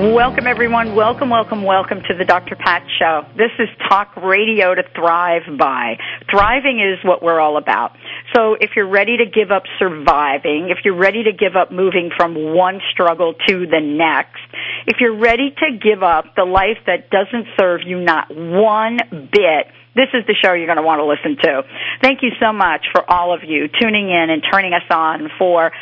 Welcome, everyone. Welcome, welcome, welcome to the Dr. Pat Show. This is talk radio to thrive by. Thriving is what we're all about. So if you're ready to give up surviving, if you're ready to give up moving from one struggle to the next, if you're ready to give up the life that doesn't serve you not one bit, this is the show you're going to want to listen to. Thank you so much for all of you tuning in and turning us on for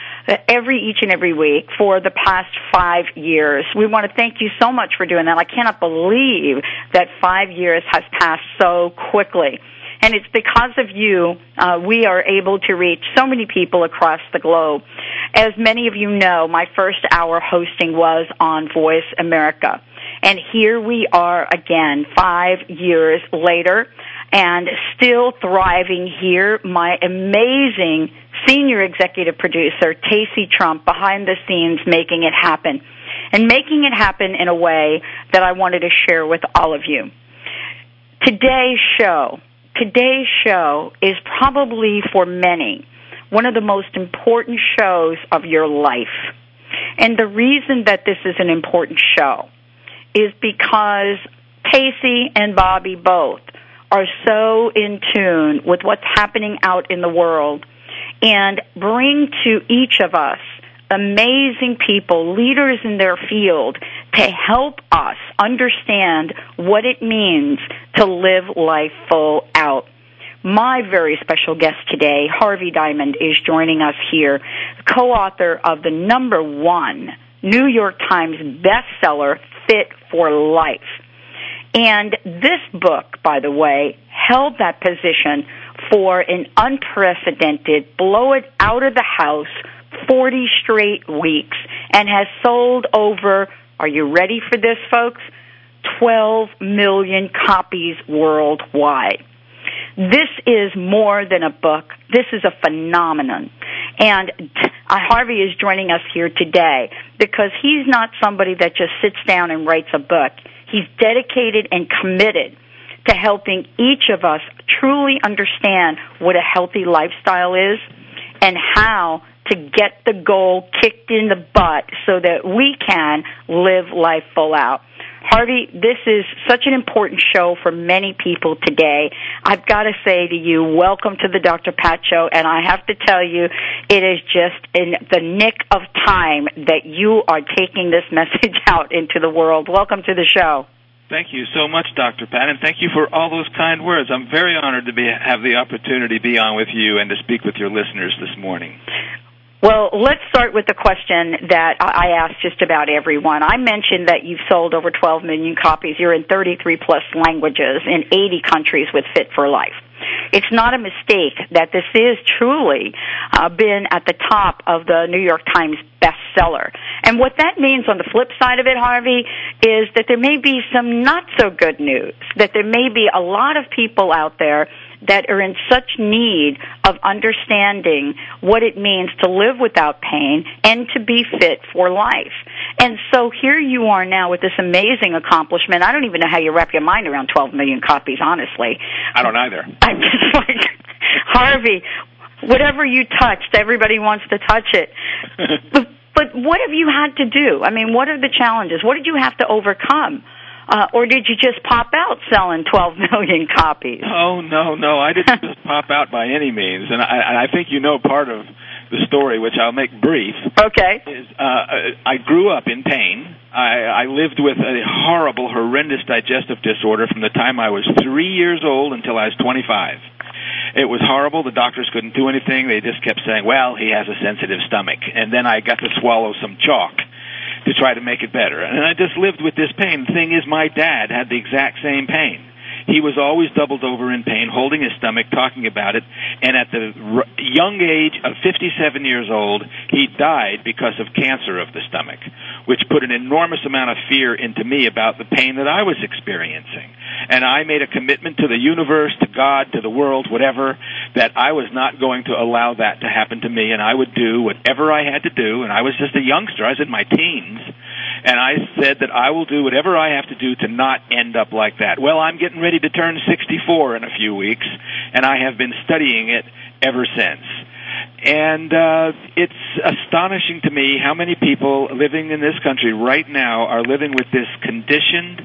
every each and every week for the past five years. We want to thank you so much for doing that. I cannot believe that five years has passed so quickly. And it's because of you, uh, we are able to reach so many people across the globe. As many of you know, my first hour hosting was on Voice America. And here we are again, five years later, and still thriving here. My amazing senior executive producer, Tacey Trump, behind the scenes making it happen. And making it happen in a way that I wanted to share with all of you. Today's show today's show is probably for many one of the most important shows of your life. And the reason that this is an important show is because Casey and Bobby both are so in tune with what's happening out in the world and bring to each of us amazing people, leaders in their field, to help us understand what it means to live life full out. My very special guest today, Harvey Diamond, is joining us here, co-author of the number one New York Times bestseller, Fit for Life. And this book, by the way, held that position for an unprecedented blow it out of the house 40 straight weeks and has sold over, are you ready for this folks? 12 million copies worldwide. This is more than a book. This is a phenomenon. And uh, Harvey is joining us here today because he's not somebody that just sits down and writes a book. He's dedicated and committed to helping each of us truly understand what a healthy lifestyle is and how to get the goal kicked in the butt so that we can live life full out. Harvey, this is such an important show for many people today. I've got to say to you, welcome to the Dr. Pat Show, and I have to tell you, it is just in the nick of time that you are taking this message out into the world. Welcome to the show. Thank you so much, Dr. Pat, and thank you for all those kind words. I'm very honored to be have the opportunity to be on with you and to speak with your listeners this morning. Well, let's start with the question that I asked just about everyone. I mentioned that you've sold over 12 million copies. You're in 33 plus languages in 80 countries with Fit for Life. It's not a mistake that this is truly uh, been at the top of the New York Times bestseller. And what that means on the flip side of it, Harvey, is that there may be some not so good news. That there may be a lot of people out there that are in such need of understanding what it means to live without pain and to be fit for life. And so here you are now with this amazing accomplishment. I don't even know how you wrap your mind around 12 million copies, honestly. I don't either. I'm just like, Harvey, whatever you touched, everybody wants to touch it. but, but what have you had to do? I mean, what are the challenges? What did you have to overcome? Uh, or did you just pop out selling 12 million copies? Oh, no, no. I didn't just pop out by any means. And I, I think you know part of the story, which I'll make brief. Okay. Is uh, I grew up in pain. I, I lived with a horrible, horrendous digestive disorder from the time I was three years old until I was 25. It was horrible. The doctors couldn't do anything. They just kept saying, well, he has a sensitive stomach. And then I got to swallow some chalk to try to make it better. And I just lived with this pain. The thing is, my dad had the exact same pain. He was always doubled over in pain, holding his stomach, talking about it, and at the r- young age of 57 years old, he died because of cancer of the stomach. which put an enormous amount of fear into me about the pain that I was experiencing. And I made a commitment to the universe, to God, to the world, whatever, that I was not going to allow that to happen to me, and I would do whatever I had to do. And I was just a youngster; I was in my teens, and I said that I will do whatever I have to do to not end up like that. Well, I'm getting ready to turn 64 in a few weeks, and I have been studying it ever since. And uh, it's astonishing to me how many people living in this country right now are living with this conditioned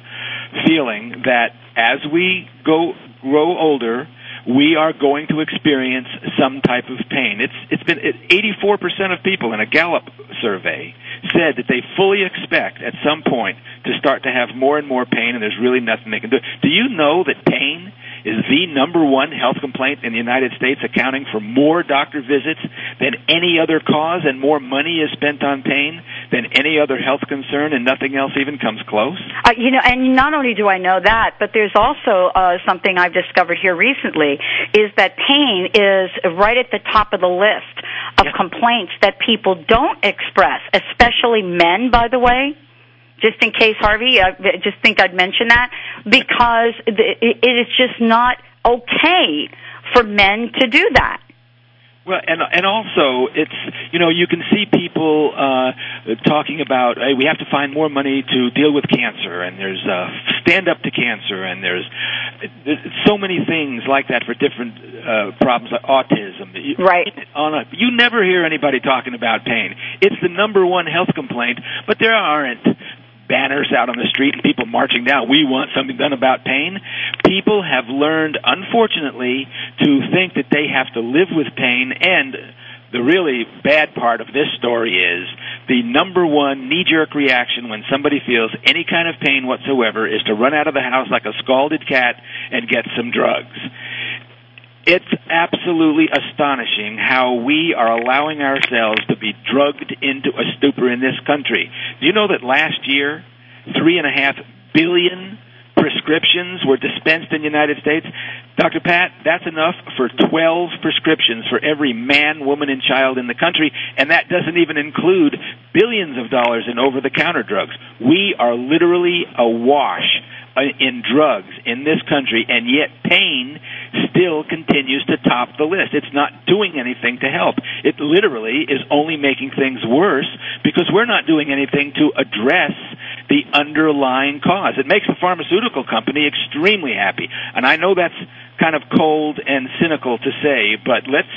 feeling that as we go grow older, we are going to experience some type of pain. It's it's been 84% of people in a Gallup survey said that they fully expect at some point to start to have more and more pain and there's really nothing they can do. Do you know that pain is the number one health complaint in the United States, accounting for more doctor visits than any other cause, and more money is spent on pain than any other health concern, and nothing else even comes close? Uh, you know, and not only do I know that, but there's also uh, something I've discovered here recently is that pain is right at the top of the list of yeah. complaints that people don't express, especially men, by the way just in case, Harvey, I just think I'd mention that because it is just not okay for men to do that. Well, and and also it's you know you can see people uh, talking about hey, we have to find more money to deal with cancer, and there's uh, stand up to cancer, and there's, there's so many things like that for different uh, problems like autism. Right. On a, you never hear anybody talking about pain. It's the number one health complaint, but there aren't banners out on the street and people marching down, we want something done about pain. People have learned, unfortunately, to think that they have to live with pain and the really bad part of this story is the number one knee jerk reaction when somebody feels any kind of pain whatsoever is to run out of the house like a scalded cat and get some drugs. It's absolutely astonishing how we are allowing ourselves to be drugged into a stupor in this country. Do you know that last year, three and a half billion prescriptions were dispensed in the United States? Dr. Pat, that's enough for 12 prescriptions for every man, woman, and child in the country, and that doesn't even include billions of dollars in over the counter drugs. We are literally awash Uh, in drugs in this country, and yet pain still continues to top the list. It's not doing anything to help. It literally is only making things worse because we're not doing anything to address the underlying cause. It makes the pharmaceutical company extremely happy. And I know that's kind of cold and cynical to say, but let's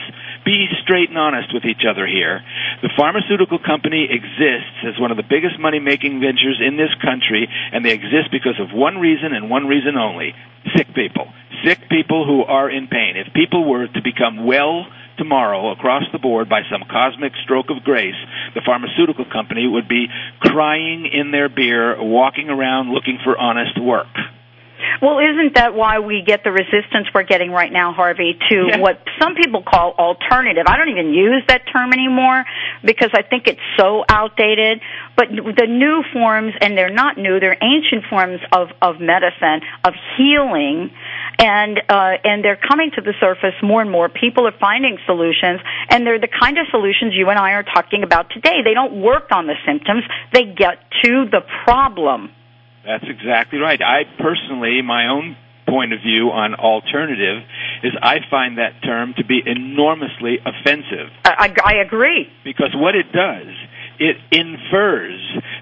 be straight and honest with each other here. The pharmaceutical company exists as one of the biggest money making ventures in this country, and they exist because of one reason and one reason only sick people. Sick people who are in pain. If people were to become well tomorrow across the board by some cosmic stroke of grace, the pharmaceutical company would be crying in their beer, walking around looking for honest work. Well, isn't that why we get the resistance we're getting right now, Harvey, to yeah. what some people call alternative? I don't even use that term anymore because I think it's so outdated. But the new forms, and they're not new, they're ancient forms of, of medicine, of healing, and uh, and they're coming to the surface more and more. People are finding solutions, and they're the kind of solutions you and I are talking about today. They don't work on the symptoms; they get to the problem. That's exactly right. I personally, my own point of view on alternative is I find that term to be enormously offensive. I, I agree. Because what it does, it infers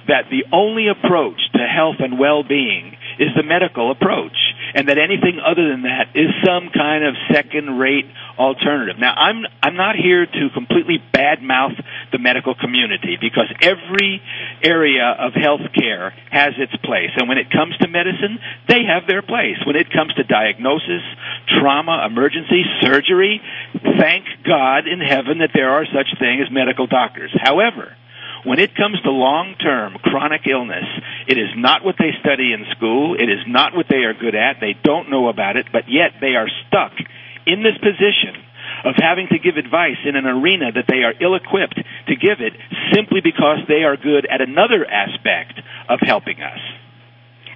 that the only approach to health and well-being is the medical approach, and that anything other than that is some kind of second-rate alternative. Now, I'm I'm not here to completely badmouth the medical community because every area of healthcare has its place, and when it comes to medicine, they have their place. When it comes to diagnosis, trauma, emergency, surgery, thank God in heaven that there are such things as medical doctors. However, when it comes to long-term chronic illness, it is not what they study in school. It is not what they are good at. They don't know about it, but yet they are stuck in this position of having to give advice in an arena that they are ill-equipped to give it simply because they are good at another aspect of helping us.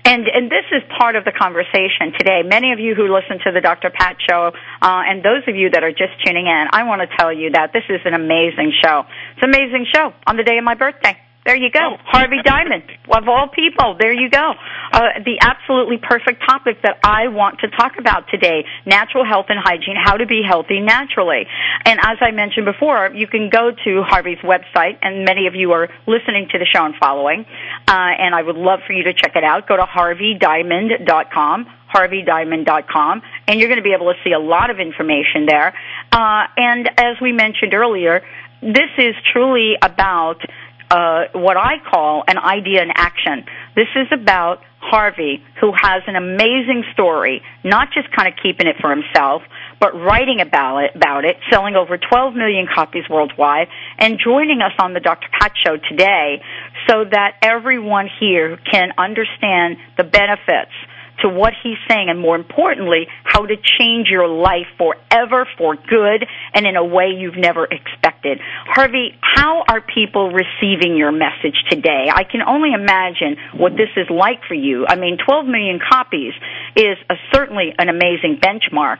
And, and this is part of the conversation today. Many of you who listen to the Dr. Pat show, uh, and those of you that are just tuning in, I want to tell you that this is an amazing show. It's an amazing show on the day of my birthday. There you go. Oh. Harvey Diamond, of all people. There you go. Uh, the absolutely perfect topic that I want to talk about today: natural health and hygiene, how to be healthy naturally. And as I mentioned before, you can go to Harvey's website, and many of you are listening to the show and following. Uh, and I would love for you to check it out. Go to harveydiamond.com harveydiamond.com, and you're going to be able to see a lot of information there. Uh, and as we mentioned earlier, this is truly about Uh, what I call an idea in action. This is about Harvey, who has an amazing story, not just kind of keeping it for himself, but writing about it, about it, selling over 12 million copies worldwide, and joining us on the Dr. Pat Show today so that everyone here can understand the benefits to what he's saying and more importantly, how to change your life forever for good and in a way you've never expected. Harvey, how are people receiving your message today? I can only imagine what this is like for you. I mean, 12 million copies is a, certainly an amazing benchmark.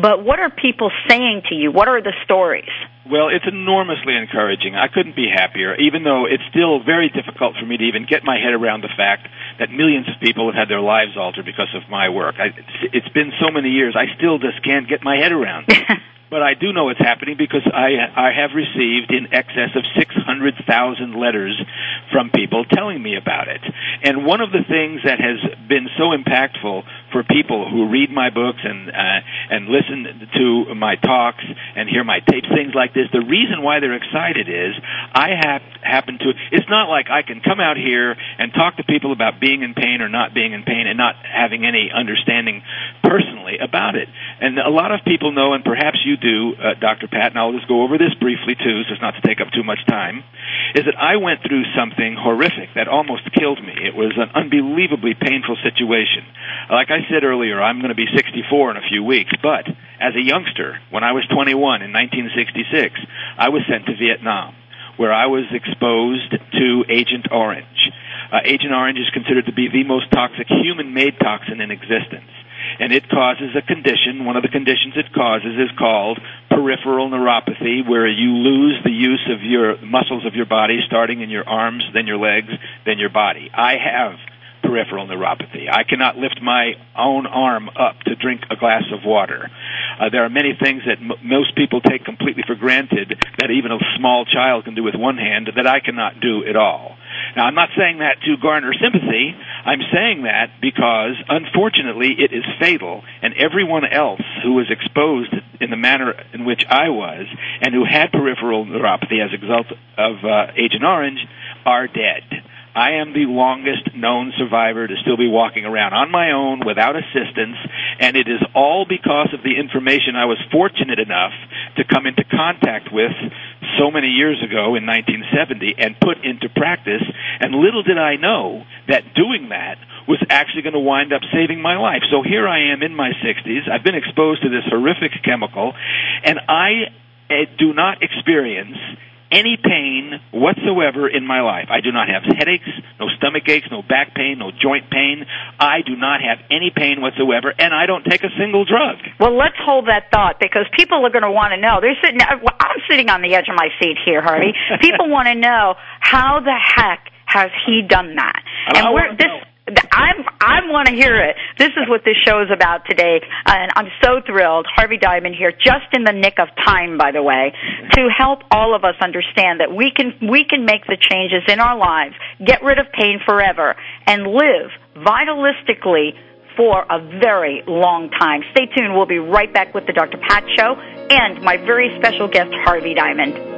But what are people saying to you? What are the stories? Well, it's enormously encouraging. I couldn't be happier, even though it's still very difficult for me to even get my head around the fact that millions of people have had their lives altered because of my work. I, it's been so many years, I still just can't get my head around it. but I do know it's happening because I I have received in excess of 600,000 letters from people telling me about it. And one of the things that has been so impactful for people who read my books and uh, and listen to my talks and hear my tapes, things like this, the reason why they're excited is I have happen to. It's not like I can come out here and talk to people about being in pain or not being in pain and not having any understanding personally about it. And a lot of people know, and perhaps you do, uh, Dr. Pat, and I'll just go over this briefly too, so as not to take up too much time, is that I went through something horrific that almost killed me. It was an unbelievably painful situation. Like I said earlier, I'm going to be 64 in a few weeks, but as a youngster, when I was 21 in 1966, I was sent to Vietnam, where I was exposed to Agent Orange. Uh, Agent Orange is considered to be the most toxic human-made toxin in existence and it causes a condition. One of the conditions it causes is called peripheral neuropathy, where you lose the use of your muscles of your body, starting in your arms, then your legs, then your body. I have peripheral neuropathy. I cannot lift my own arm up to drink a glass of water. Uh, there are many things that m- most people take completely for granted that even a small child can do with one hand that I cannot do at all. Now, I'm not saying that to garner sympathy. I'm saying that because, unfortunately, it is fatal, and everyone else who was exposed in the manner in which I was and who had peripheral neuropathy as a result of uh, Agent Orange are dead. I am the longest known survivor to still be walking around on my own without assistance, and it is all because of the information I was fortunate enough to come into contact with so many years ago in 1970 and put into practice. And little did I know that doing that was actually going to wind up saving my life. So here I am in my 60s. I've been exposed to this horrific chemical, and I uh, do not experience any pain whatsoever in my life. I do not have headaches, no stomach aches, no back pain, no joint pain. I do not have any pain whatsoever, and I don't take a single drug. Well, let's hold that thought because people are going to want to know. They're sitting. I'm sitting on the edge of my seat here, Harvey. people want to know how the heck has he done that? And, and we're this. Know. I'm, I want to hear it. This is what this show is about today, uh, and I'm so thrilled. Harvey Diamond here, just in the nick of time, by the way, to help all of us understand that we can we can make the changes in our lives, get rid of pain forever, and live vitalistically for a very long time. Stay tuned. We'll be right back with the Dr. Pat Show and my very special guest, Harvey Diamond.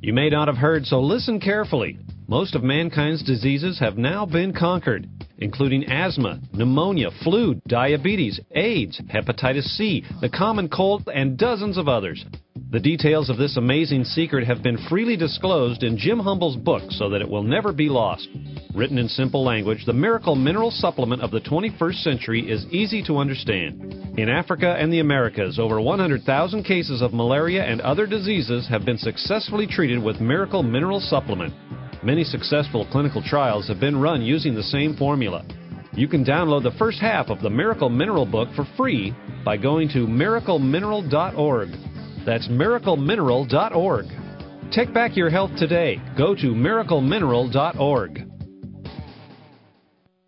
You may not have heard, so listen carefully. Most of mankind's diseases have now been conquered, including asthma, pneumonia, flu, diabetes, AIDS, hepatitis C, the common cold, and dozens of others. The details of this amazing secret have been freely disclosed in Jim Humble's book so that it will never be lost. Written in simple language, the Miracle Mineral Supplement of the 21st century is easy to understand. In Africa and the Americas, over 100,000 cases of malaria and other diseases have been successfully treated with Miracle Mineral Supplement. Many successful clinical trials have been run using the same formula. You can download the first half of the Miracle Mineral book for free by going to miraclemineral.org. That's miraclemineral.org. Take back your health today. Go to miraclemineral.org.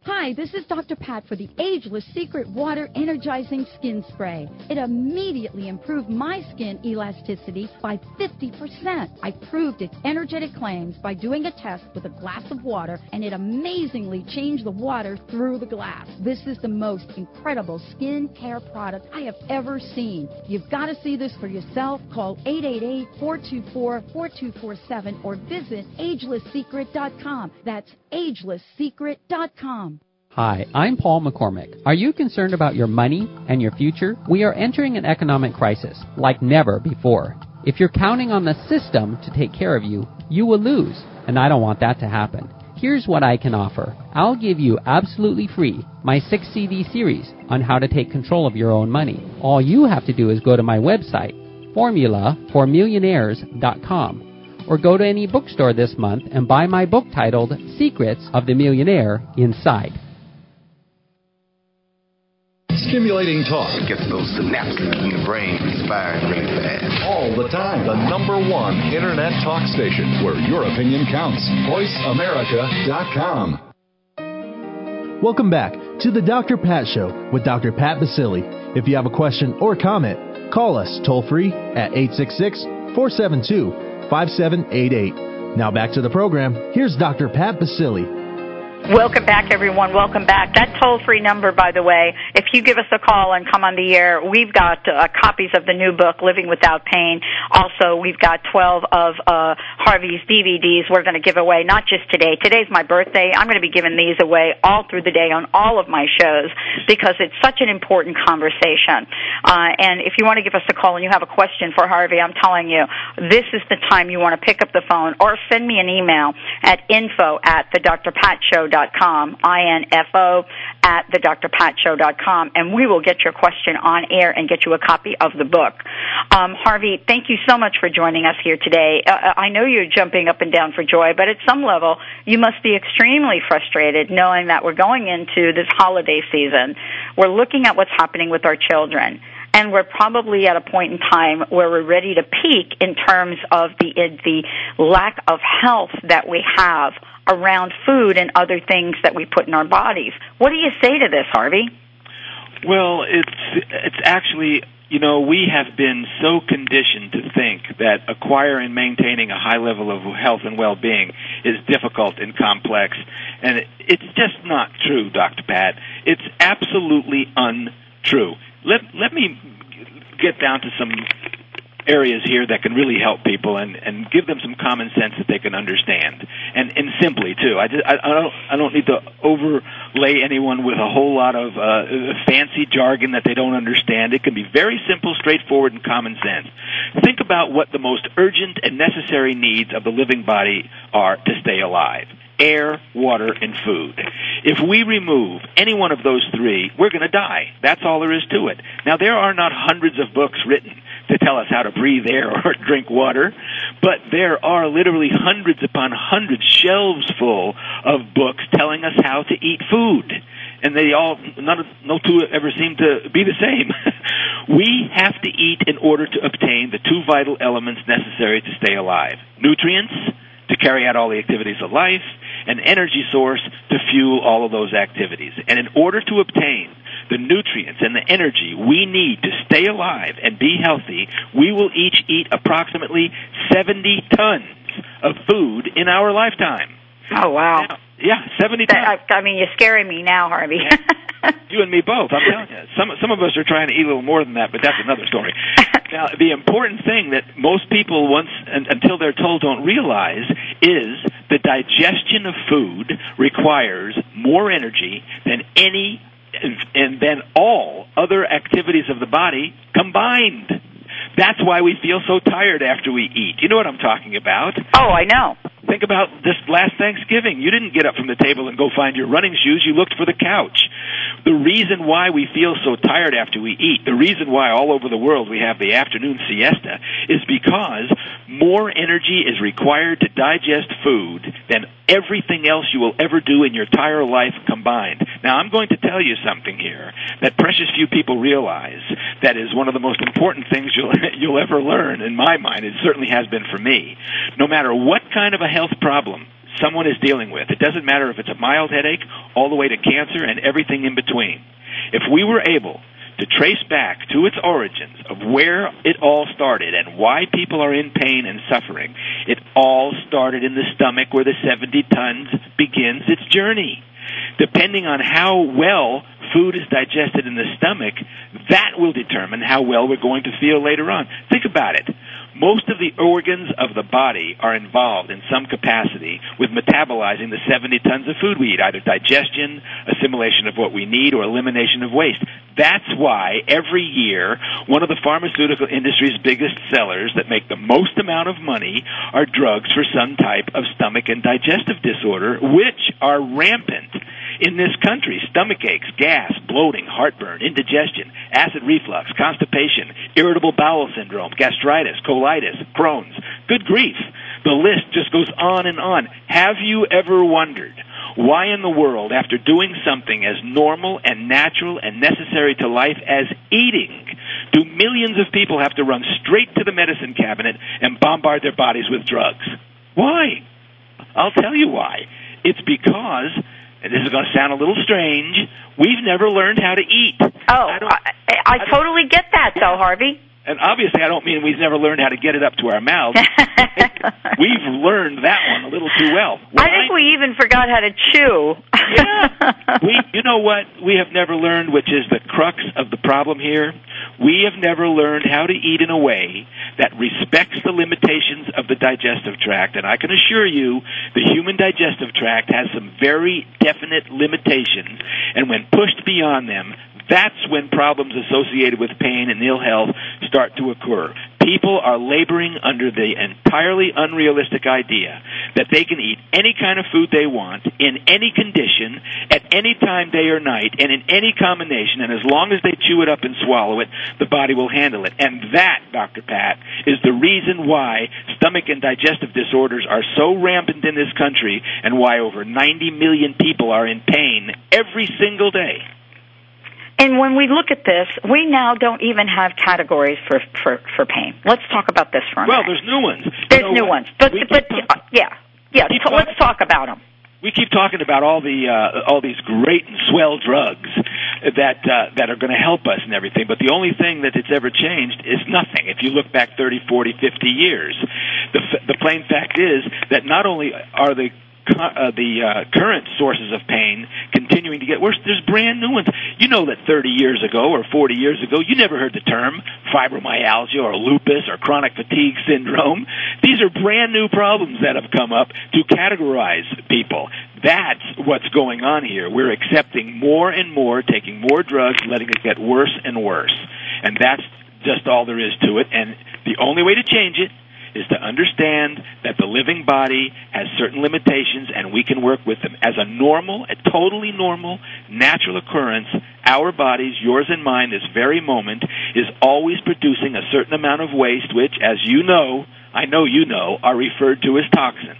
Hi, this is Dr. Pat for the Ageless Secret Water Energizing Skin Spray. It immediately improved my skin elasticity by 50%. I proved its energetic claims by doing a test with a glass of water, and it amazingly changed the water through the glass. This is the most incredible skin care product I have ever seen. You've got to see this for yourself. Call 888 424 4247 or visit agelesssecret.com. That's agelesssecret.com. Hi, I'm Paul McCormick. Are you concerned about your money and your future? We are entering an economic crisis like never before. If you're counting on the system to take care of you, you will lose, and I don't want that to happen. Here's what I can offer. I'll give you absolutely free my 6 CD series on how to take control of your own money. All you have to do is go to my website, formulaformillionaires.com, or go to any bookstore this month and buy my book titled Secrets of the Millionaire Inside. Stimulating talk. it Gets those synapses in the brain firing really fast. All the time. The number one internet talk station where your opinion counts. VoiceAmerica.com. Welcome back to the Dr. Pat Show with Dr. Pat Baccili. If you have a question or comment, call us toll free at 866 472 5788. Now back to the program. Here's Dr. Pat Baccili. Welcome back, everyone. Welcome back. That toll free number, by the way, if you give us a call and come on the air, we've got uh, copies of the new book, Living Without Pain. Also, we've got 12 of uh, Harvey's DVDs we're going to give away, not just today. Today's my birthday. I'm going to be giving these away all through the day on all of my shows because it's such an important conversation. Uh, and if you want to give us a call and you have a question for Harvey, I'm telling you, this is the time you want to pick up the phone or send me an email at info at the Dr. Pat Show info.com, I-N-F-O, at thedrpatshow.com, and we will get your question on air and get you a copy of the book. Um, Harvey, thank you so much for joining us here today. Uh, uh, I know you're jumping up and down for joy, but at some level, you must be extremely frustrated knowing that we're going into this holiday season. We're looking at what's happening with our children and we're probably at a point in time where we're ready to peak in terms of the the lack of health that we have around food and other things that we put in our bodies. What do you say to this, Harvey? Well, it's it's actually you know we have been so conditioned to think that acquiring and maintaining a high level of health and well-being is difficult and complex, and it's just not true, Dr. Pat. It's absolutely untrue. Let let me get down to some areas here that can really help people and and give them some common sense that they can understand and and simply too i just, I, I don't i don't need to overlay anyone with a whole lot of uh fancy jargon that they don't understand it can be very simple straightforward and common sense think about what the most urgent and necessary needs of the living body are to stay alive air, water, and food. If we remove any one of those three, we're going to die. That's all there is to it. Now, there are not hundreds of books written to tell us how to breathe air or drink water. but there are literally hundreds upon hundreds, shelves full of books telling us how to eat food. And they all, none of, no two ever seem to be the same. we have to eat in order to obtain the two vital elements necessary to stay alive. Nutrients, to carry out all the activities of life, an energy source to fuel all of those activities. And in order to obtain the nutrients and the energy we need to stay alive and be healthy, we will each eat approximately 70 tons of food in our lifetime. Oh wow! Now, yeah, 70 tons. I, I mean, you're scaring me now, Harvey. you and me both. I'm telling you. Some some of us are trying to eat a little more than that, but that's another story. now, the important thing that most people once and, until they're told don't realize is the digestion of food requires more energy than any and then all other activities of the body combined. That's why we feel so tired after we eat. You know what I'm talking about? Oh, I know. Think about this last Thanksgiving. You didn't get up from the table and go find your running shoes. You looked for the couch. The reason why we feel so tired after we eat, the reason why all over the world we have the afternoon siesta, is because more energy is required to digest food than everything else you will ever do in your entire life combined. Now, I'm going to tell you something here that precious few people realize that is one of the most important things you'll, you'll ever learn, in my mind. It certainly has been for me. No matter what kind of a health problem someone is dealing with. It doesn't matter if it's a mild headache all the way to cancer and everything in between. If we were able to trace back to its origins of where it all started and why people are in pain and suffering, it all started in the stomach where the 70 tons begins its journey. Depending on how well food is digested in the stomach, that will determine how well we're going to feel later on. Think about it. Most of the organs of the body are involved in some capacity with metabolizing the 70 tons of food we eat, either digestion, assimilation of what we need, or elimination of waste. That's why every year one of the pharmaceutical industry's biggest sellers that make the most amount of money are drugs for some type of stomach and digestive disorder, which are rampant in this country. Stomach aches, gas, bloating, heartburn, indigestion, acid reflux, constipation, irritable bowel syndrome, gastritis, colitis, Crohn's. Good grief. The list just goes on and on. Have you ever wondered why in the world, after doing something as normal and natural and necessary to life as eating, do millions of people have to run straight to the medicine cabinet and bombard their bodies with drugs? Why? I'll tell you why. It's because and this is going to sound a little strange, we've never learned how to eat. Oh, I, I, I totally get that, though, Harvey. And obviously, I don't mean we've never learned how to get it up to our mouths. we've learned that one a little too well. When I think I, we even forgot how to chew. yeah. We, you know what we have never learned, which is the crux of the problem here? We have never learned how to eat in a way that respects the limitations of the digestive tract. And I can assure you, the human digestive tract has some very definite limitations. And when pushed beyond them, that's when problems associated with pain and ill health start to occur. People are laboring under the entirely unrealistic idea that they can eat any kind of food they want, in any condition, at any time, day or night, and in any combination, and as long as they chew it up and swallow it, the body will handle it. And that, Dr. Pat, is the reason why stomach and digestive disorders are so rampant in this country and why over 90 million people are in pain every single day. And when we look at this, we now don't even have categories for for, for pain. Let's talk about this for a minute. well, there's new ones. There's you know new ones, but but talk- yeah, yeah. So let's talk about them. we keep talking about all the uh, all these great and swell drugs that uh, that are going to help us and everything, but the only thing that it's ever changed is nothing. If you look back 30, 40, 50 years, the f- the plain fact is that not only are the uh, the uh, current sources of pain continuing to get worse. There's brand new ones. You know that 30 years ago or 40 years ago, you never heard the term fibromyalgia or lupus or chronic fatigue syndrome. These are brand new problems that have come up to categorize people. That's what's going on here. We're accepting more and more, taking more drugs, letting it get worse and worse. And that's just all there is to it. And the only way to change it is to understand that the living body has certain limitations and we can work with them. As a normal, a totally normal, natural occurrence, our bodies, yours and mine, this very moment, is always producing a certain amount of waste, which, as you know, I know you know, are referred to as toxins.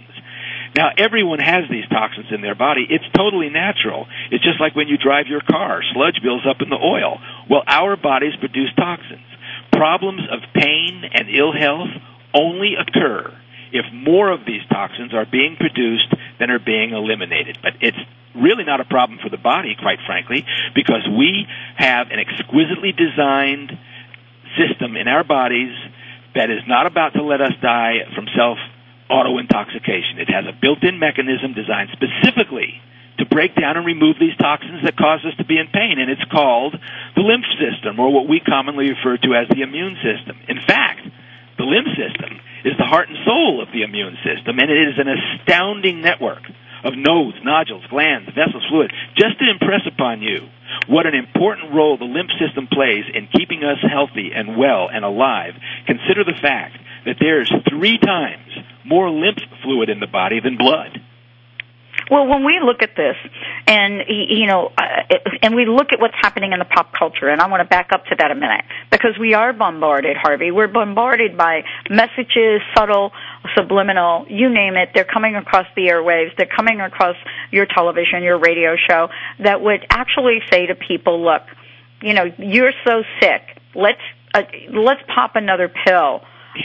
Now, everyone has these toxins in their body. It's totally natural. It's just like when you drive your car, sludge builds up in the oil. Well, our bodies produce toxins. Problems of pain and ill health only occur if more of these toxins are being produced than are being eliminated. But it's really not a problem for the body, quite frankly, because we have an exquisitely designed system in our bodies that is not about to let us die from self auto intoxication. It has a built in mechanism designed specifically to break down and remove these toxins that cause us to be in pain, and it's called the lymph system, or what we commonly refer to as the immune system. In fact, the lymph system is the heart and soul of the immune system, and it is an astounding network of nodes, nodules, glands, vessels, fluid, just to impress upon you what an important role the lymph system plays in keeping us healthy and well and alive. Consider the fact that there's three times more lymph fluid in the body than blood. Well, when we look at this, and you know, uh, and we look at what's happening in the pop culture, and I want to back up to that a minute because we are bombarded, Harvey. We're bombarded by messages, subtle, subliminal, you name it. They're coming across the airwaves. They're coming across your television, your radio show that would actually say to people, "Look, you know, you're so sick. Let's uh, let's pop another pill."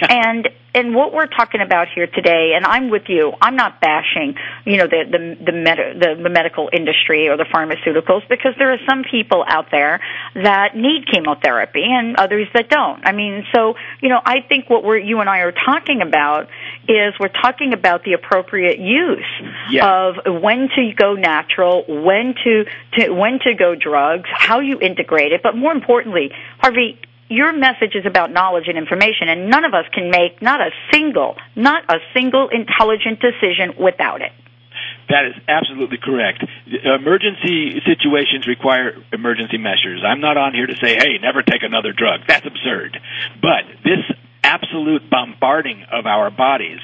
And and what we're talking about here today, and I'm with you. I'm not bashing, you know, the the the, med- the, the medical industry or the pharmaceuticals because there are some people out there that need chemotherapy and others that don't. I mean, so you know, I think what we're you and I are talking about is we're talking about the appropriate use yeah. of when to go natural, when to, to when to go drugs, how you integrate it, but more importantly, Harvey, your message is about knowledge and information, and none of us can make not a single, not a single intelligent decision without it. That is absolutely correct. Emergency situations require emergency measures. I'm not on here to say, hey, never take another drug. That's absurd. But this absolute bombarding of our bodies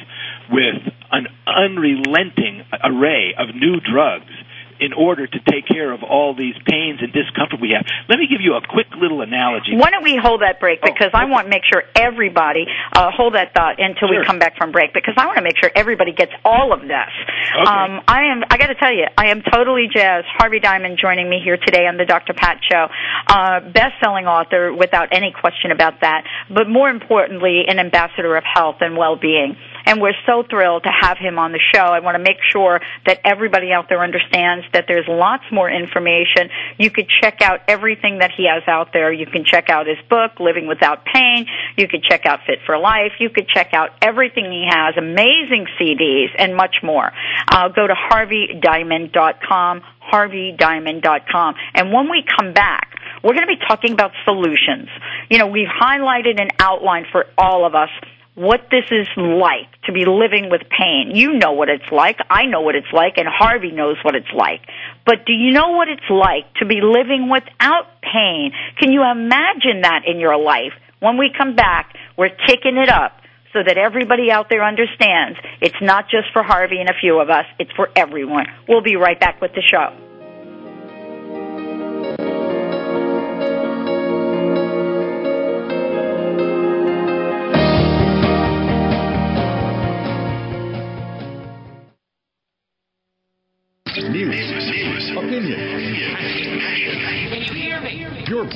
with an unrelenting array of new drugs in order to take care of all these pains and discomfort we have. Let me give you a quick little analogy. Why don't we hold that break? Oh, because oh, okay. I want to make sure everybody uh, hold that thought until sure. we come back from break. Because I want to make sure everybody gets all of this. Okay. Um, I am. I got to tell you, I am totally jazzed. Harvey Diamond joining me here today on the Dr. Pat Show, uh, best-selling author without any question about that. But more importantly, an ambassador of health and well-being and we're so thrilled to have him on the show. I want to make sure that everybody out there understands that there's lots more information. You could check out everything that he has out there. You can check out his book, Living Without Pain. You could check out Fit for Life. You could check out everything he has, amazing CDs, and much more. Uh, go to harveydiamond.com, harveydiamond.com. And when we come back, we're going to be talking about solutions. You know, we've highlighted an outline for all of us what this is like to be living with pain. You know what it's like. I know what it's like, and Harvey knows what it's like. But do you know what it's like to be living without pain? Can you imagine that in your life? When we come back, we're kicking it up so that everybody out there understands it's not just for Harvey and a few of us, it's for everyone. We'll be right back with the show.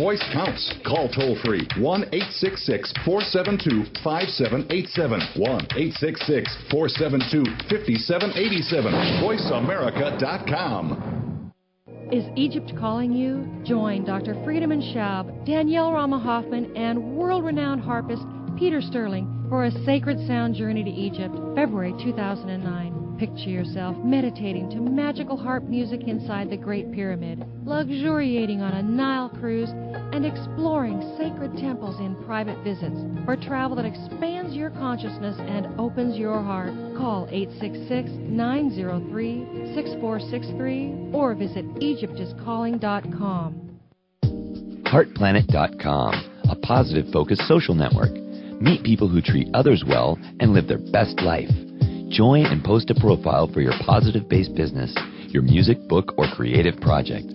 Voice counts. Call toll free 1 866 472 5787. 1 866 472 5787. VoiceAmerica.com. Is Egypt calling you? Join Dr. Friedemann Schaub, Danielle Rama Hoffman, and world renowned harpist Peter Sterling for a sacred sound journey to Egypt, February 2009. Picture yourself meditating to magical harp music inside the Great Pyramid, luxuriating on a Nile cruise, and exploring sacred temples in private visits or travel that expands your consciousness and opens your heart. Call 866 903 6463 or visit EgyptIsCalling.com. HeartPlanet.com, a positive focused social network Meet people who treat others well and live their best life. Join and post a profile for your positive based business, your music, book, or creative project.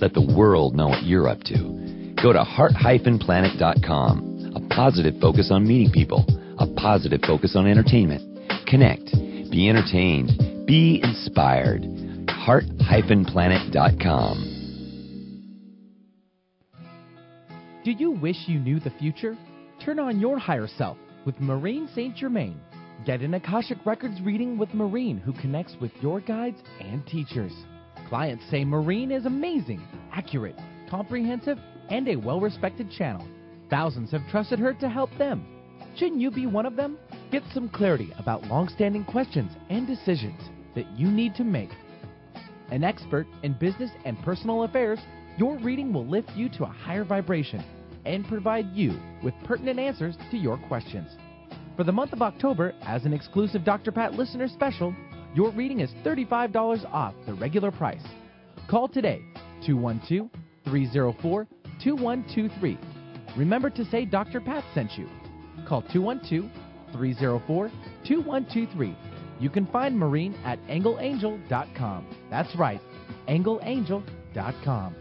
Let the world know what you're up to. Go to heart-planet.com. A positive focus on meeting people, a positive focus on entertainment. Connect, be entertained, be inspired. heart-planet.com. Do you wish you knew the future? Turn on your higher self with Maureen St. Germain. Get an Akashic Records reading with Maureen, who connects with your guides and teachers. Clients say Maureen is amazing, accurate, comprehensive, and a well respected channel. Thousands have trusted her to help them. Shouldn't you be one of them? Get some clarity about long standing questions and decisions that you need to make. An expert in business and personal affairs, your reading will lift you to a higher vibration and provide you with pertinent answers to your questions. For the month of October, as an exclusive Dr. Pat listener special, your reading is $35 off the regular price. Call today 212 304 2123. Remember to say Dr. Pat sent you. Call 212 304 2123. You can find Maureen at angleangel.com. That's right, angleangel.com.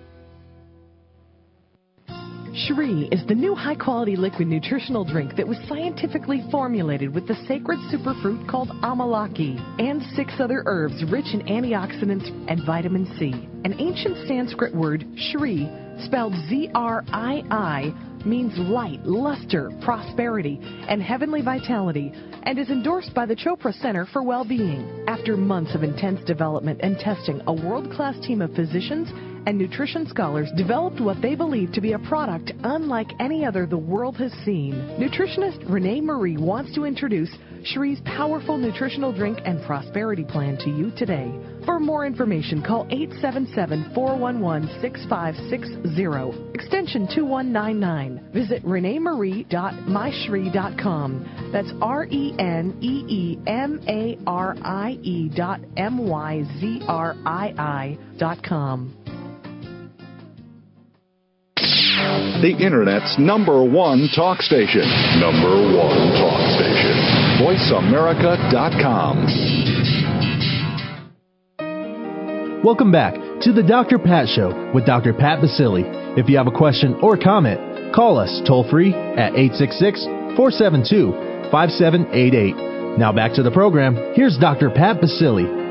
Zrii is the new high quality liquid nutritional drink that was scientifically formulated with the sacred superfruit called amalaki and six other herbs rich in antioxidants and vitamin C. An ancient Sanskrit word, Zrii, spelled Z R I I, means light, luster, prosperity, and heavenly vitality, and is endorsed by the Chopra Center for Well-Being. After months of intense development and testing, a world-class team of physicians and nutrition scholars developed what they believe to be a product unlike any other the world has seen. Nutritionist Renee Marie wants to introduce Zrii's powerful nutritional drink and prosperity plan to you today. For more information, call 877-411-6560, extension 2199. Visit reneemarie.myzrii.com. That's R-E-N-E-E-M-A-R-I-E dot M-Y-Z-R-I-I dot com. The Internet's number one talk station. Number one talk station. VoiceAmerica.com. Welcome back to the Dr. Pat Show with Dr. Pat Baccili. If you have a question or comment, call us toll free at 866 472 5788. Now back to the program. Here's Dr. Pat Baccili.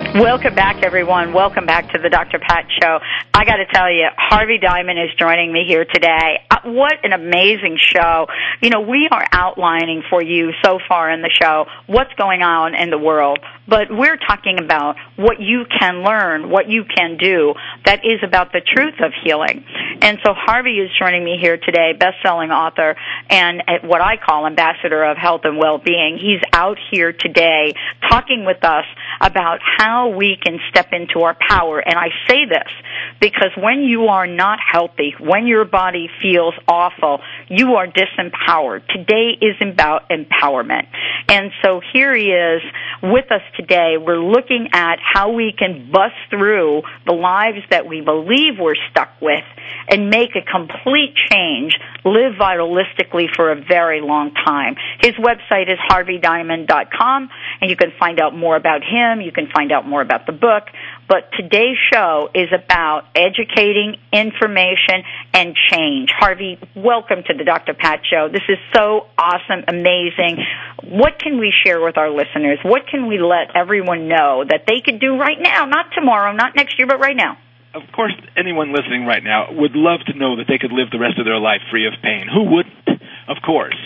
Welcome back, everyone. Welcome back to the Dr. Pat Show. I got to tell you, Harvey Diamond is joining me here today. Uh, what an amazing show. You know, we are outlining for you so far in the show what's going on in the world, but we're talking about what you can learn, what you can do that is about the truth of healing. And so Harvey is joining me here today, best-selling author and what I call ambassador of health and well-being. He's out here today talking with us about how we can step into our power. And I say this because when you are not healthy, when your body feels awful, you are disempowered. Today is about empowerment. And so here he is with us today. We're looking at how we can bust through the lives that we believe we're stuck with and make a complete change, live vitalistically for a very long time. His website is harveydiamond.com and you can find out more about him. You can find out more about the book. But today's show is about educating, information, and change. Harvey, welcome to the Dr. Pat Show. This is so awesome, amazing. What can we share with our listeners? What can we let everyone know that they could do right now? Not tomorrow, not next year, but right now of course, anyone listening right now would love to know that they could live the rest of their life free of pain. Who wouldn't? Of course.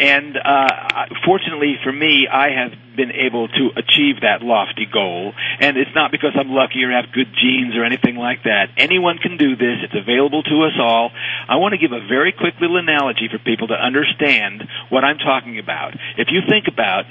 And uh, fortunately for me, I have been able to achieve that lofty goal. And it's not because I'm lucky or have good genes or anything like that. Anyone can do this. It's available to us all. I want to give a very quick little analogy for people to understand what I'm talking about. If you think about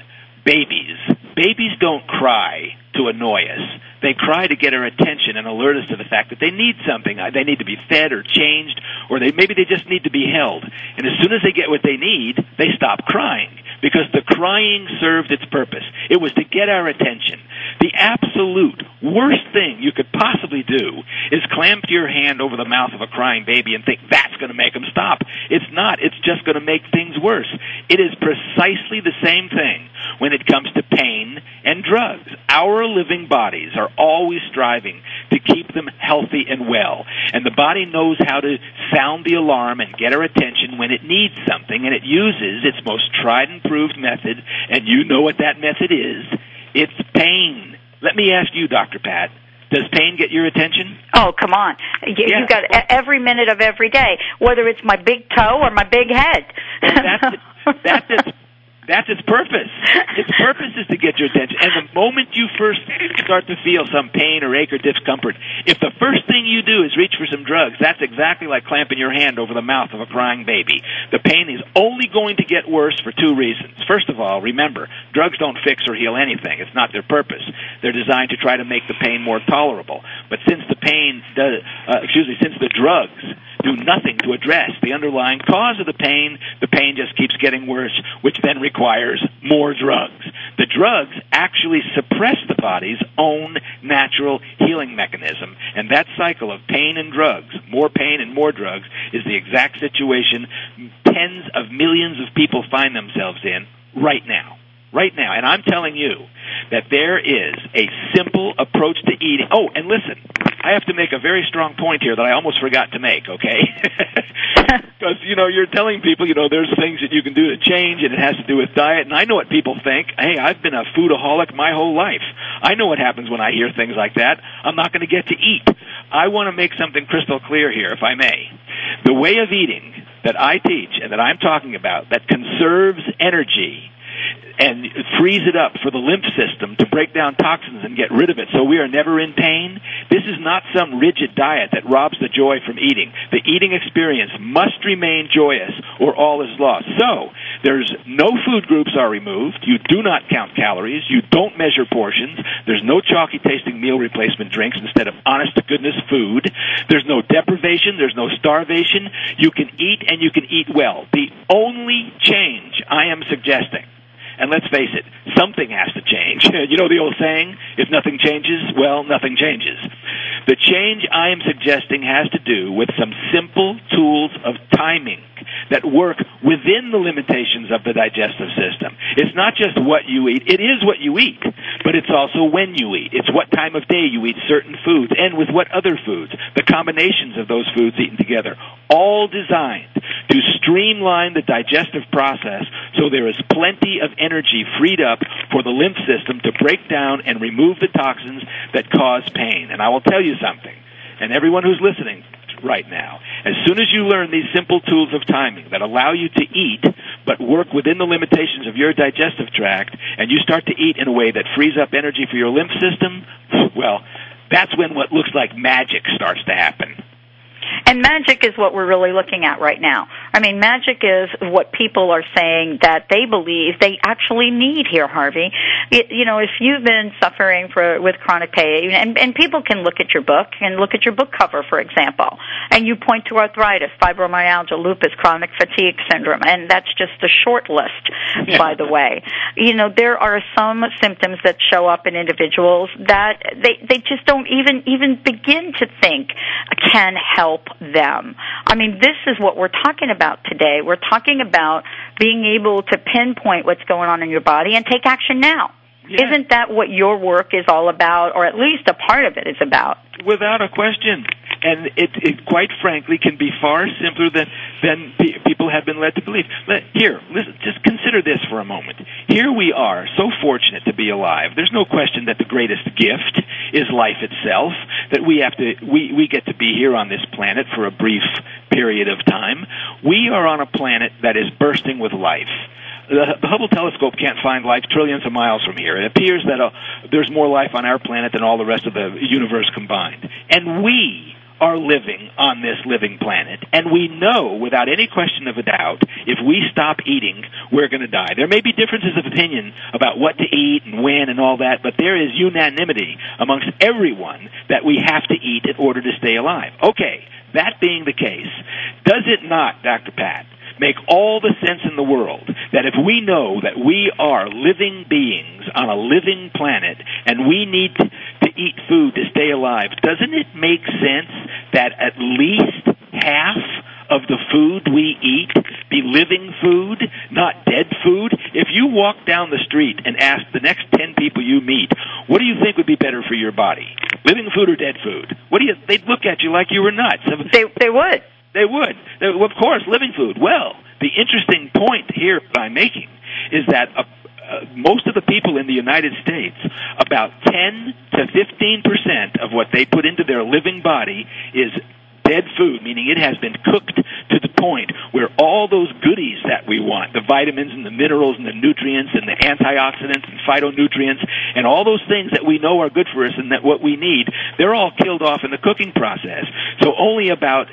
babies, babies don't cry to annoy us. They cry to get our attention and alert us to the fact that they need something. Uh, they need to be fed or changed, or they maybe they just need to be held. And as soon as they get what they need, they stop crying. Because the crying served its purpose. It was to get our attention. The absolute worst thing you could possibly do is clamp your hand over the mouth of a crying baby and think that's going to make them stop. It's not. It's just going to make things worse. It is precisely the same thing when it comes to pain and drugs. Our living bodies are always striving to keep them healthy and well. And the body knows how to sound the alarm and get our attention when it needs something, and it uses its most tried and proved method, and you know what that method is. It's pain. Let me ask you, Dr. Pat, does pain get your attention? Oh, come on. You, Yeah. You've got every minute of every day, whether it's my big toe or my big head. That's it. That's that's its purpose. Its purpose is to get your attention. And the moment you first start to feel some pain or ache or discomfort, if the first thing you do is reach for some drugs, that's exactly like clamping your hand over the mouth of a crying baby. The pain is only going to get worse for two reasons. First of all, remember, drugs don't fix or heal anything. It's not their purpose. They're designed to try to make the pain more tolerable. But since the pain does, uh, excuse me, since the drugs do nothing to address the underlying cause of the pain, the pain just keeps getting worse, which then requires more drugs. The drugs actually suppress the body's own natural healing mechanism, and that cycle of pain and drugs, more pain and more drugs, is the exact situation tens of millions of people find themselves in right now. Right now. And I'm telling you that there is a simple approach to eating. Oh, and listen, I have to make a very strong point here that I almost forgot to make, okay? Because, you know, you're telling people, you know, there's things that you can do to change and it has to do with diet. And I know what people think. Hey, I've been a foodaholic my whole life. I know what happens when I hear things like that. I'm not going to get to eat. I want to make something crystal clear here, if I may. The way of eating that I teach and that I'm talking about that conserves energy and frees it up for the lymph system to break down toxins and get rid of it so we are never in pain. This is not some rigid diet that robs the joy from eating. The eating experience must remain joyous or all is lost. So, there's no food groups are removed. You do not count calories. You don't measure portions. There's no chalky tasting meal replacement drinks instead of honest to goodness food. There's no deprivation. There's no starvation. You can eat and you can eat well. The only change I am suggesting and let's face it, something has to change. you know the old saying, if nothing changes, well, nothing changes. The change I am suggesting has to do with some simple tools of timing that work within the limitations of the digestive system. It's not just what you eat, it is what you eat, but it's also when you eat. It's what time of day you eat certain foods and with what other foods, the combinations of those foods eaten together, all designed to streamline the digestive process so there is plenty of energy freed up for the lymph system to break down and remove the toxins that cause pain. And I will tell you something, and everyone who's listening right now, as soon as you learn these simple tools of timing that allow you to eat but work within the limitations of your digestive tract, and you start to eat in a way that frees up energy for your lymph system, well, that's when what looks like magic starts to happen. And magic is what we're really looking at right now. I mean, magic is what people are saying that they believe they actually need here, Harvey. It, you know, if you've been suffering for with chronic pain, and, and people can look at your book and look at your book cover, for example, and you point to arthritis, fibromyalgia, lupus, chronic fatigue syndrome, and that's just a short list, by the way. You know, there are some symptoms that show up in individuals that they they just don't even even begin to think can help them. I mean, this is what we're talking about today. We're talking about being able to pinpoint what's going on in your body and take action now. Isn't that what your work is all about, or at least a part of it is about? Without a question. And it, it quite frankly can be far simpler than, than pe- people have been led to believe. Let, here, listen, just consider this for a moment. Here we are, so fortunate to be alive. There's no question that the greatest gift is life itself, that we have to, we, we get to be here on this planet for a brief period of time. We are on a planet that is bursting with life the, Hubble telescope can't find life trillions of miles from here. It appears that uh, there's more life on our planet than all the rest of the universe combined. And we are living on this living planet, and we know without any question of a doubt, if we stop eating, we're going to die. There may be differences of opinion about what to eat and when and all that, but there is unanimity amongst everyone that we have to eat in order to stay alive. Okay, that being the case, does it not, Dr. Pat, make all the sense in the world that if we know that we are living beings on a living planet and we need to, eat food to stay alive, doesn't it make sense that at least half of the food we eat be living food, not dead food? If you walk down the street and ask the next 10 people you meet, what do you think would be better for your body? Living food or dead food? What do you, they'd look at you like you were nuts. They, they would. They would. They, of course, living food. Well, the interesting point here I'm making is that uh, uh, most of the people in the United States, about 10 to 15 percent of what they put into their living body is dead food, meaning it has been cooked to the point where all those goodies that we want, the vitamins and the minerals and the nutrients and the antioxidants and phytonutrients and all those things that we know are good for us and that what we need, they're all killed off in the cooking process. So only about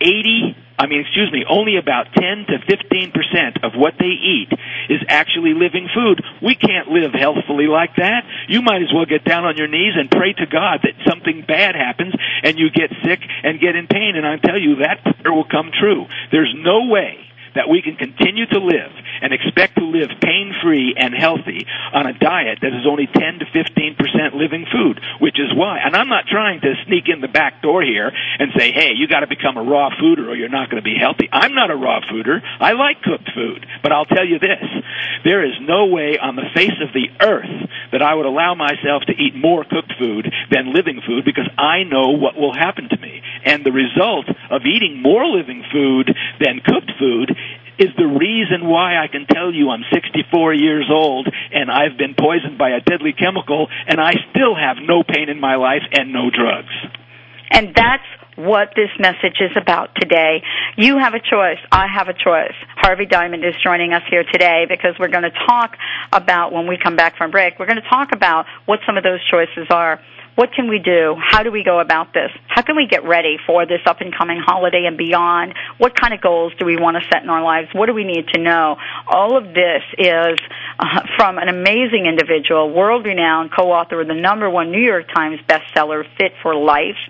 80 I mean, excuse me, only about 10 to 15 percent of what they eat is actually living food. We can't live healthfully like that. You might as well get down on your knees and pray to God that something bad happens and you get sick and get in pain. And I tell you, that prayer will come true. There's no way that we can continue to live and expect to live pain free and healthy on a diet that is only 10 to 15 percent living food, which is why, and I'm not trying to sneak in the back door here and say, hey, you got to become a raw fooder or you're not going to be healthy. I'm not a raw fooder. I like cooked food. But I'll tell you this, there is no way on the face of the earth that I would allow myself to eat more cooked food than living food because I know what will happen to me. And the result of eating more living food than cooked food is the reason why I can tell you I'm 64 years old and I've been poisoned by a deadly chemical and I still have no pain in my life and no drugs. And that's what this message is about today. You have a choice. I have a choice. Harvey Diamond is joining us here today because we're going to talk about, when we come back from break, we're going to talk about what some of those choices are. What can we do? How do we go about this? How can we get ready for this up and coming holiday and beyond? What kind of goals do we want to set in our lives? What do we need to know? All of this is uh, from an amazing individual, world renowned co-author of the number one New York Times bestseller, Fit for Life.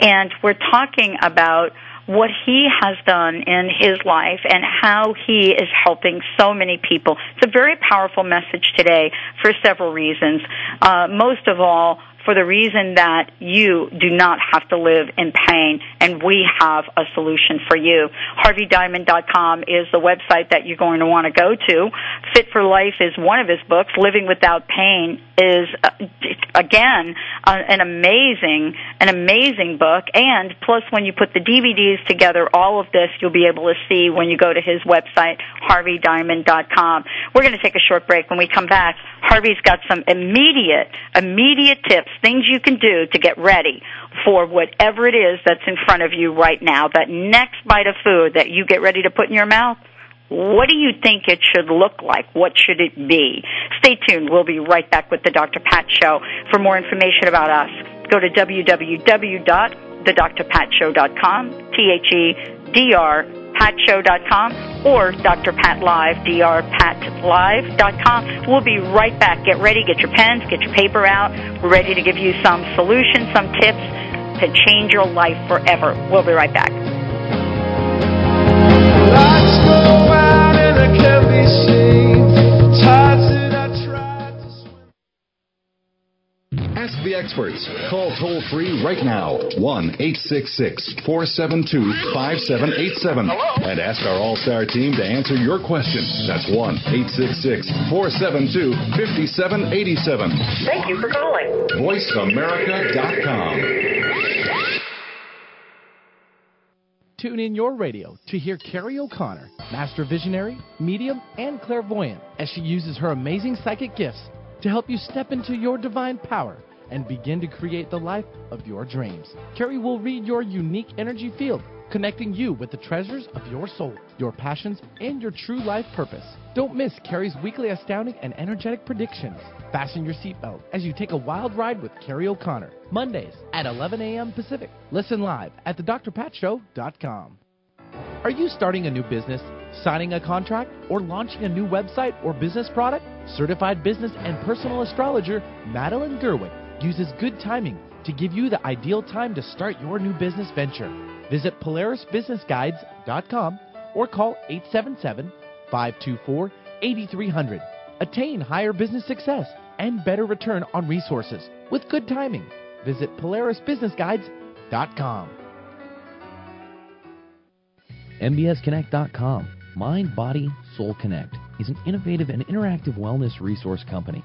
And we're talking about what he has done in his life and how he is helping so many people. It's a very powerful message today for several reasons. Uh, most of all, for the reason that you do not have to live in pain and we have a solution for you. HarveyDiamond.com is the website that you're going to want to go to. Fit for Life is one of his books. Living Without Pain is, uh, again, an amazing, an amazing book. And plus when you put the DVDs together, all of this you'll be able to see when you go to his website, HarveyDiamond.com. We're going to take a short break. When we come back, Harvey's got some immediate, immediate tips, things you can do to get ready for whatever it is that's in front of you right now. That next bite of food that you get ready to put in your mouth, what do you think it should look like? What should it be? Stay tuned. We'll be right back with the Dr. Pat Show. For more information about us, go to www.thedrpatshow.com, T-H-E-D-R patshow.com or Dr. Pat Live, drpatlive.com. We'll be right back. Get ready, get your pens, get your paper out. We're ready to give you some solutions, some tips to change your life forever. We'll be right back. Experts. Call toll free right now 1 866 472 5787 and ask our All Star team to answer your question. That's 1 866 472 5787. Thank you for calling. VoiceAmerica.com. Tune in your radio to hear Carrie O'Connor, master visionary, medium, and clairvoyant, as she uses her amazing psychic gifts to help you step into your divine power and begin to create the life of your dreams. Carrie will read your unique energy field, connecting you with the treasures of your soul, your passions, and your true life purpose. Don't miss Carrie's weekly astounding and energetic predictions. Fasten your seatbelt as you take a wild ride with Carrie O'Connor, Mondays at 11 a.m. Pacific. Listen live at thedrpatshow.com. Are you starting a new business, signing a contract, or launching a new website or business product? Certified business and personal astrologer Madeline Gerwin uses good timing to give you the ideal time to start your new business venture. Visit PolarisBusinessGuides.com or call 877 524 8300. Attain higher business success and better return on resources with good timing. Visit PolarisBusinessGuides.com. MBSConnect.com. Mind, Body, Soul Connect is an innovative and interactive wellness resource company.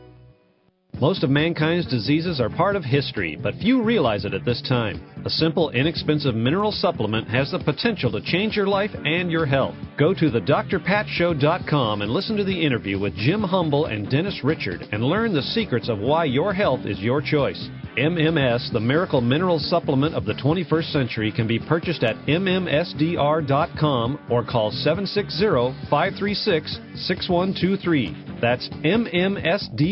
Most of mankind's diseases are part of history, but few realize it at this time. A simple, inexpensive mineral supplement has the potential to change your life and your health. Go to thedrpatshow.com and listen to the interview with Jim Humble and Dennis Richard and learn the secrets of why your health is your choice. MMS, the miracle mineral supplement of the 21st century, can be purchased at MMSDR.com or call 760 536 6123. That's MMSDR.com.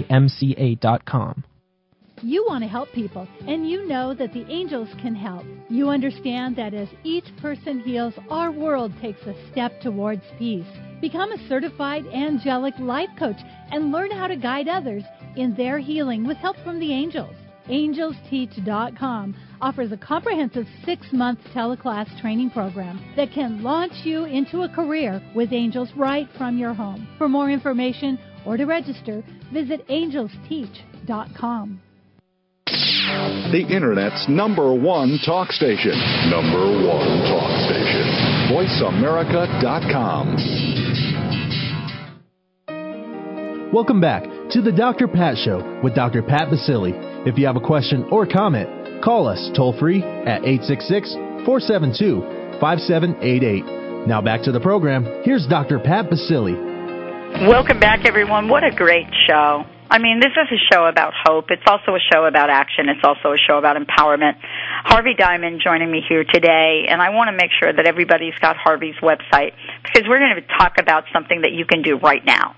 mca.com. You want to help people, and you know that the angels can help. You understand that as each person heals, our world takes a step towards peace. Become a certified angelic life coach and learn how to guide others in their healing with help from the angels. AngelsTeach.com offers a comprehensive six month teleclass training program that can launch you into a career with angels right from your home. For more information or to register, visit angelsteach.com. The Internet's number one talk station. Number one talk station. VoiceAmerica.com. Welcome back to the Dr. Pat Show with Dr. Pat Baccili. If you have a question or comment, call us toll free at 866 472 5788. Now back to the program. Here's Dr. Pat Baccili. Welcome back, everyone. What a great show. I mean, this is a show about hope. It's also a show about action. It's also a show about empowerment. Harvey Diamond joining me here today, and I want to make sure that everybody's got Harvey's website because we're going to talk about something that you can do right now.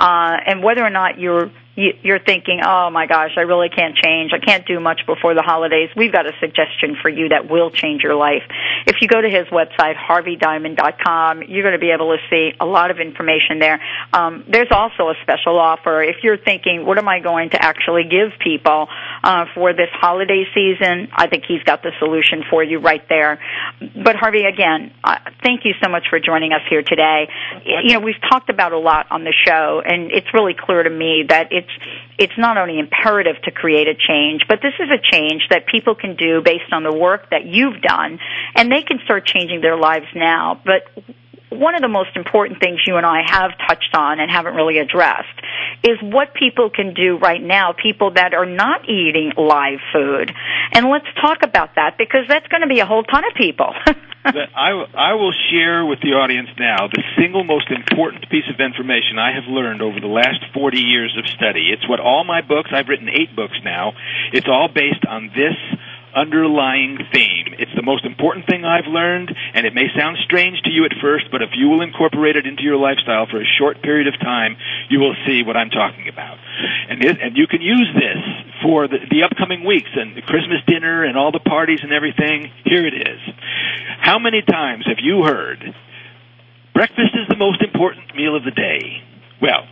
Uh, and whether or not you're you're thinking, oh my gosh, I really can't change. I can't do much before the holidays. We've got a suggestion for you that will change your life. If you go to his website, harveydiamond.com, you're going to be able to see a lot of information there. Um, there's also a special offer. If you're thinking, what am I going to actually give people uh, for this holiday season? I think he's got the solution for you right there. But Harvey, again, uh, thank you so much for joining us here today. You know, we've talked about a lot on the show, and it's really clear to me that it it's it's not only imperative to create a change, but this is a change that people can do based on the work that you've done, and they can start changing their lives now. But one of the most important things you and I have touched on and haven't really addressed is what people can do right now, people that are not eating live food. And let's talk about that because that's going to be a whole ton of people. I, I will share with the audience now the single most important piece of information I have learned over the last 40 years of study. It's what all my books, I've written eight books now, it's all based on this underlying theme. It's the most important thing I've learned, and it may sound strange to you at first, but if you will incorporate it into your lifestyle for a short period of time, you will see what I'm talking about. And, it, and you can use this for the, the upcoming weeks and the Christmas dinner and all the parties and everything. Here it is. How many times have you heard, breakfast is the most important meal of the day? Well,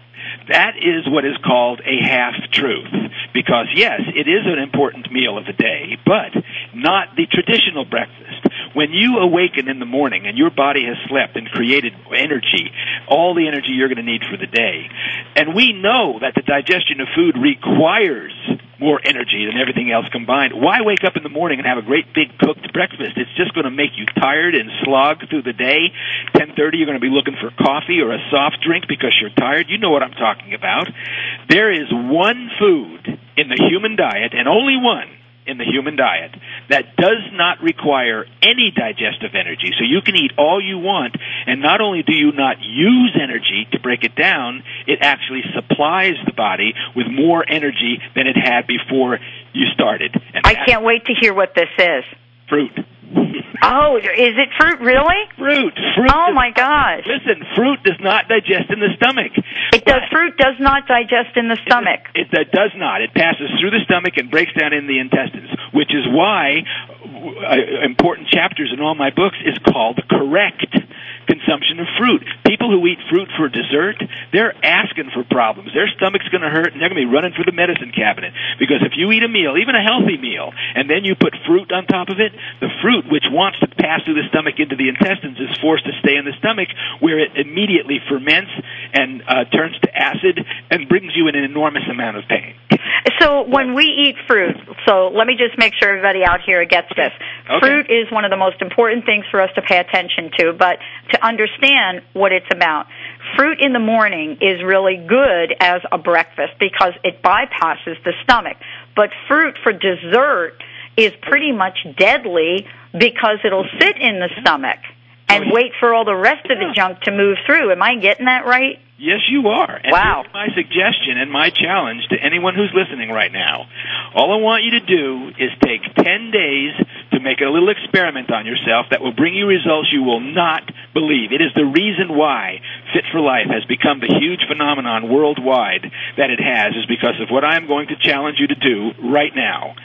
that is what is called a half truth. Because yes, it is an important meal of the day, but not the traditional breakfast. When you awaken in the morning and your body has slept and created energy, all the energy you're going to need for the day, and we know that the digestion of food requires more energy than everything else combined. Why wake up in the morning and have a great big cooked breakfast? It's just going to make you tired and slog through the day. 10:30 you're going to be looking for coffee or a soft drink because you're tired. You know what I'm talking about. There is one food in the human diet and only one in the human diet that does not require any digestive energy. So you can eat all you want, and not only do you not use energy to break it down, it actually supplies the body with more energy than it had before you started. And I can't wait to hear what this is. Fruit. Oh, is it fruit really? Fruit. Fruit. Oh my gosh. Listen, fruit does not digest in the stomach. It does. Fruit does not digest in the stomach. It, it does not. It passes through the stomach and breaks down in the intestines, which is why uh, important chapters in all my books is called correct consumption of fruit. People who eat fruit for dessert, they're asking for problems. Their stomach's going to hurt and they're going to be running for the medicine cabinet. Because if you eat a meal, even a healthy meal, and then you put fruit on top of it, the fruit, which wants to pass through the stomach into the intestines, is forced to stay in the stomach where it immediately ferments and uh, turns to acid and brings you in an enormous amount of pain. So when we eat fruit, so let me just make sure everybody out here gets this. Okay. Fruit is one of the most important things for us to pay attention to, but to understand what it's about. Fruit in the morning is really good as a breakfast because it bypasses the stomach. But fruit for dessert is pretty much deadly because it'll sit in the stomach and wait for all the rest of the junk to move through. Am I getting that right? Yes, you are. And Wow. my suggestion and my challenge to anyone who's listening right now. All I want you to do is take 10 days to make a little experiment on yourself that will bring you results you will not believe. It is the reason why Fit for Life has become the huge phenomenon worldwide that it has is because of what I'm going to challenge you to do right now.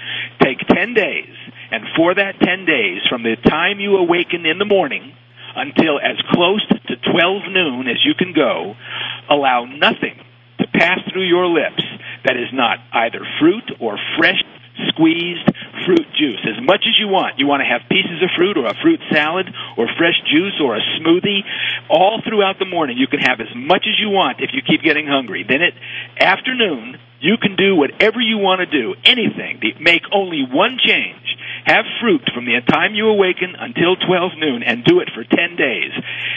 Take 10 days, and for that 10 days, from the time you awaken in the morning until as close to 12 noon as you can go, allow nothing to pass through your lips that is not either fruit or fresh squeezed fruit juice as much as you want. You want to have pieces of fruit or a fruit salad or fresh juice or a smoothie all throughout the morning. You can have as much as you want if you keep getting hungry. Then at afternoon, you can do whatever you want to do, anything. Make only one change. Have fruit from the time you awaken until 12 noon and do it for 10 days.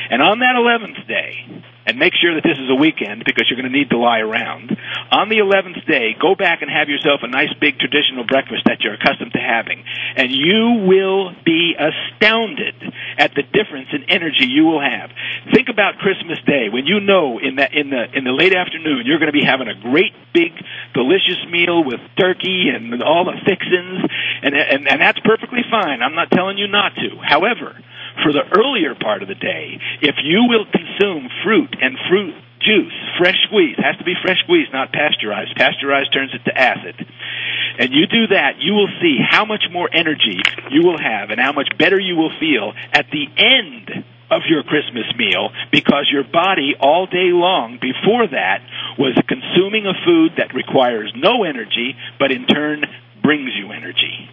And on that 11th day, and make sure that this is a weekend because you're going to need to lie around. On the 11th day, go back and have yourself a nice big traditional breakfast that you're accustomed to having. And you will be astounded at the difference in energy you will have. Think about Christmas Day when you know in the, in the, in the late afternoon you're going to be having a great big delicious meal with turkey and all the fixins and, and, and that's perfectly fine. I'm not telling you not to. However, for the earlier part of the day, if you will consume fruit and fruit juice, fresh squeezed, has to be fresh squeezed, not pasteurized. Pasteurized turns it to acid. And you do that, you will see how much more energy you will have and how much better you will feel at the end of your Christmas meal because your body all day long before that was consuming a food that requires no energy but in turn brings you energy.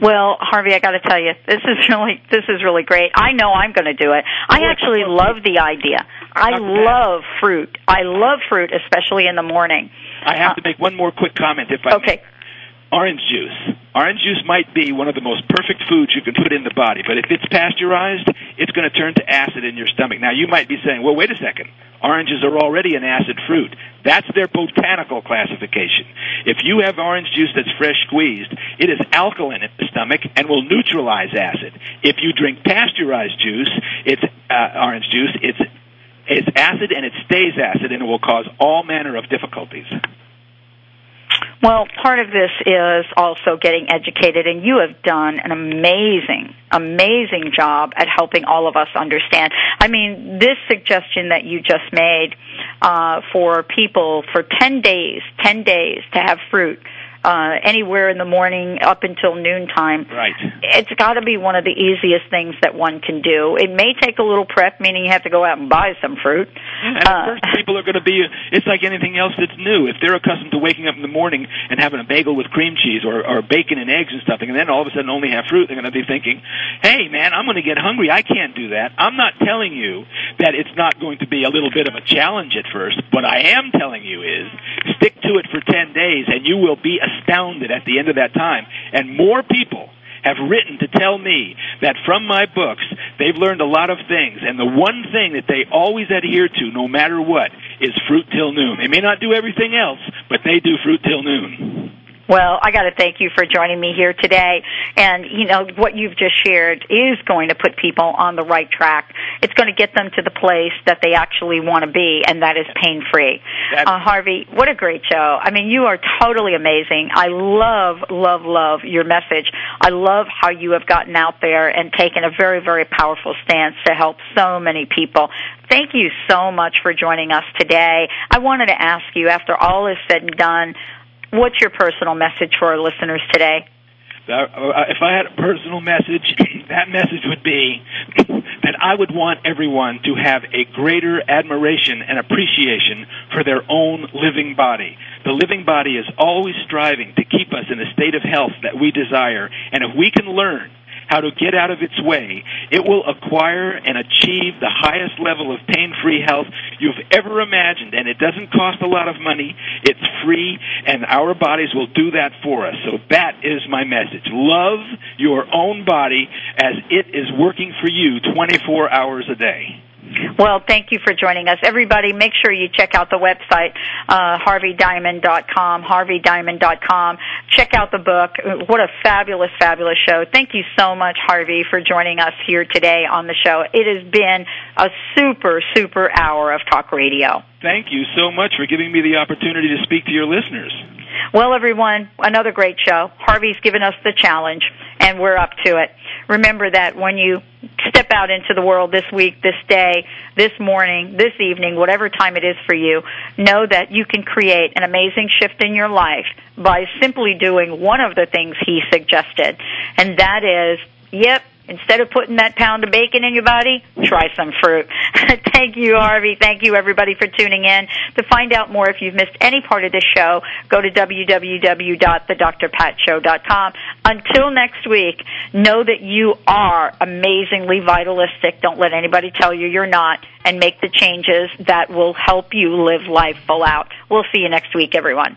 Well, Harvey, I got to tell you, this is really this is really great. I know I'm going to do it. I actually love the idea. I love fruit. I love fruit, especially in the morning. I have to make one more quick comment if I Okay. may. Orange juice. Orange juice might be one of the most perfect foods you can put in the body, but if it's pasteurized, it's going to turn to acid in your stomach. Now you might be saying, well, wait a second. Oranges are already an acid fruit. That's their botanical classification. If you have orange juice that's fresh squeezed, it is alkaline in the stomach and will neutralize acid. If you drink pasteurized juice, it's uh, orange juice, it's it's acid and it stays acid and it will cause all manner of difficulties. Well, part of this is also getting educated, and you have done an amazing, amazing job at helping all of us understand. I mean, this suggestion that you just made uh, for people for 10 days, 10 days to have fruit. Uh, anywhere in the morning up until noontime. Right. It's got to be one of the easiest things that one can do. It may take a little prep, meaning you have to go out and buy some fruit. And at first, people are going to be, it's like anything else that's new. If they're accustomed to waking up in the morning and having a bagel with cream cheese or, or bacon and eggs and stuff, and then all of a sudden only have fruit, they're going to be thinking, hey, man, I'm going to get hungry. I can't do that. I'm not telling you that it's not going to be a little bit of a challenge at first. What I am telling you is stick to it for 10 days and you will be astounded at the end of that time. And more people have written to tell me that from my books, they've learned a lot of things. And the one thing that they always adhere to, no matter what, is fruit till noon. They may not do everything else, but they do fruit till noon. Well, I got to thank you for joining me here today. And, you know, what you've just shared is going to put people on the right track. It's going to get them to the place that they actually want to be, and that is pain free. Uh, Harvey, what a great show. I mean, you are totally amazing. I love, love, love your message. I love how you have gotten out there and taken a very, very powerful stance to help so many people. Thank you so much for joining us today. I wanted to ask you, after all is said and done, what's your personal message for our listeners today? Uh, if I had a personal message, that message would be that I would want everyone to have a greater admiration and appreciation for their own living body. The living body is always striving to keep us in a state of health that we desire, and if we can learn how to get out of its way, it will acquire and achieve the highest level of pain-free health you've ever imagined. And it doesn't cost a lot of money. It's free, and our bodies will do that for us. So that is my message. Love your own body as it is working for you 24 hours a day. Well, thank you for joining us. Everybody, make sure you check out the website, uh, harveydiamond.com, harveydiamond.com. Check out the book. What a fabulous, fabulous show. Thank you so much, Harvey, for joining us here today on the show. It has been a super, super hour of talk radio. Thank you so much for giving me the opportunity to speak to your listeners. Well, everyone, another great show. Harvey's given us the challenge, and we're up to it. Remember that when you step out into the world this week, this day, this morning, this evening, whatever time it is for you, know that you can create an amazing shift in your life by simply doing one of the things he suggested. And that is, yep, Instead of putting that pound of bacon in your body, try some fruit. Thank you, Harvey. Thank you, everybody, for tuning in. To find out more, if you've missed any part of this show, go to www.thedrpatshow.com. Until next week, know that you are amazingly vitalistic. Don't let anybody tell you you're not, and make the changes that will help you live life full out. We'll see you next week, everyone.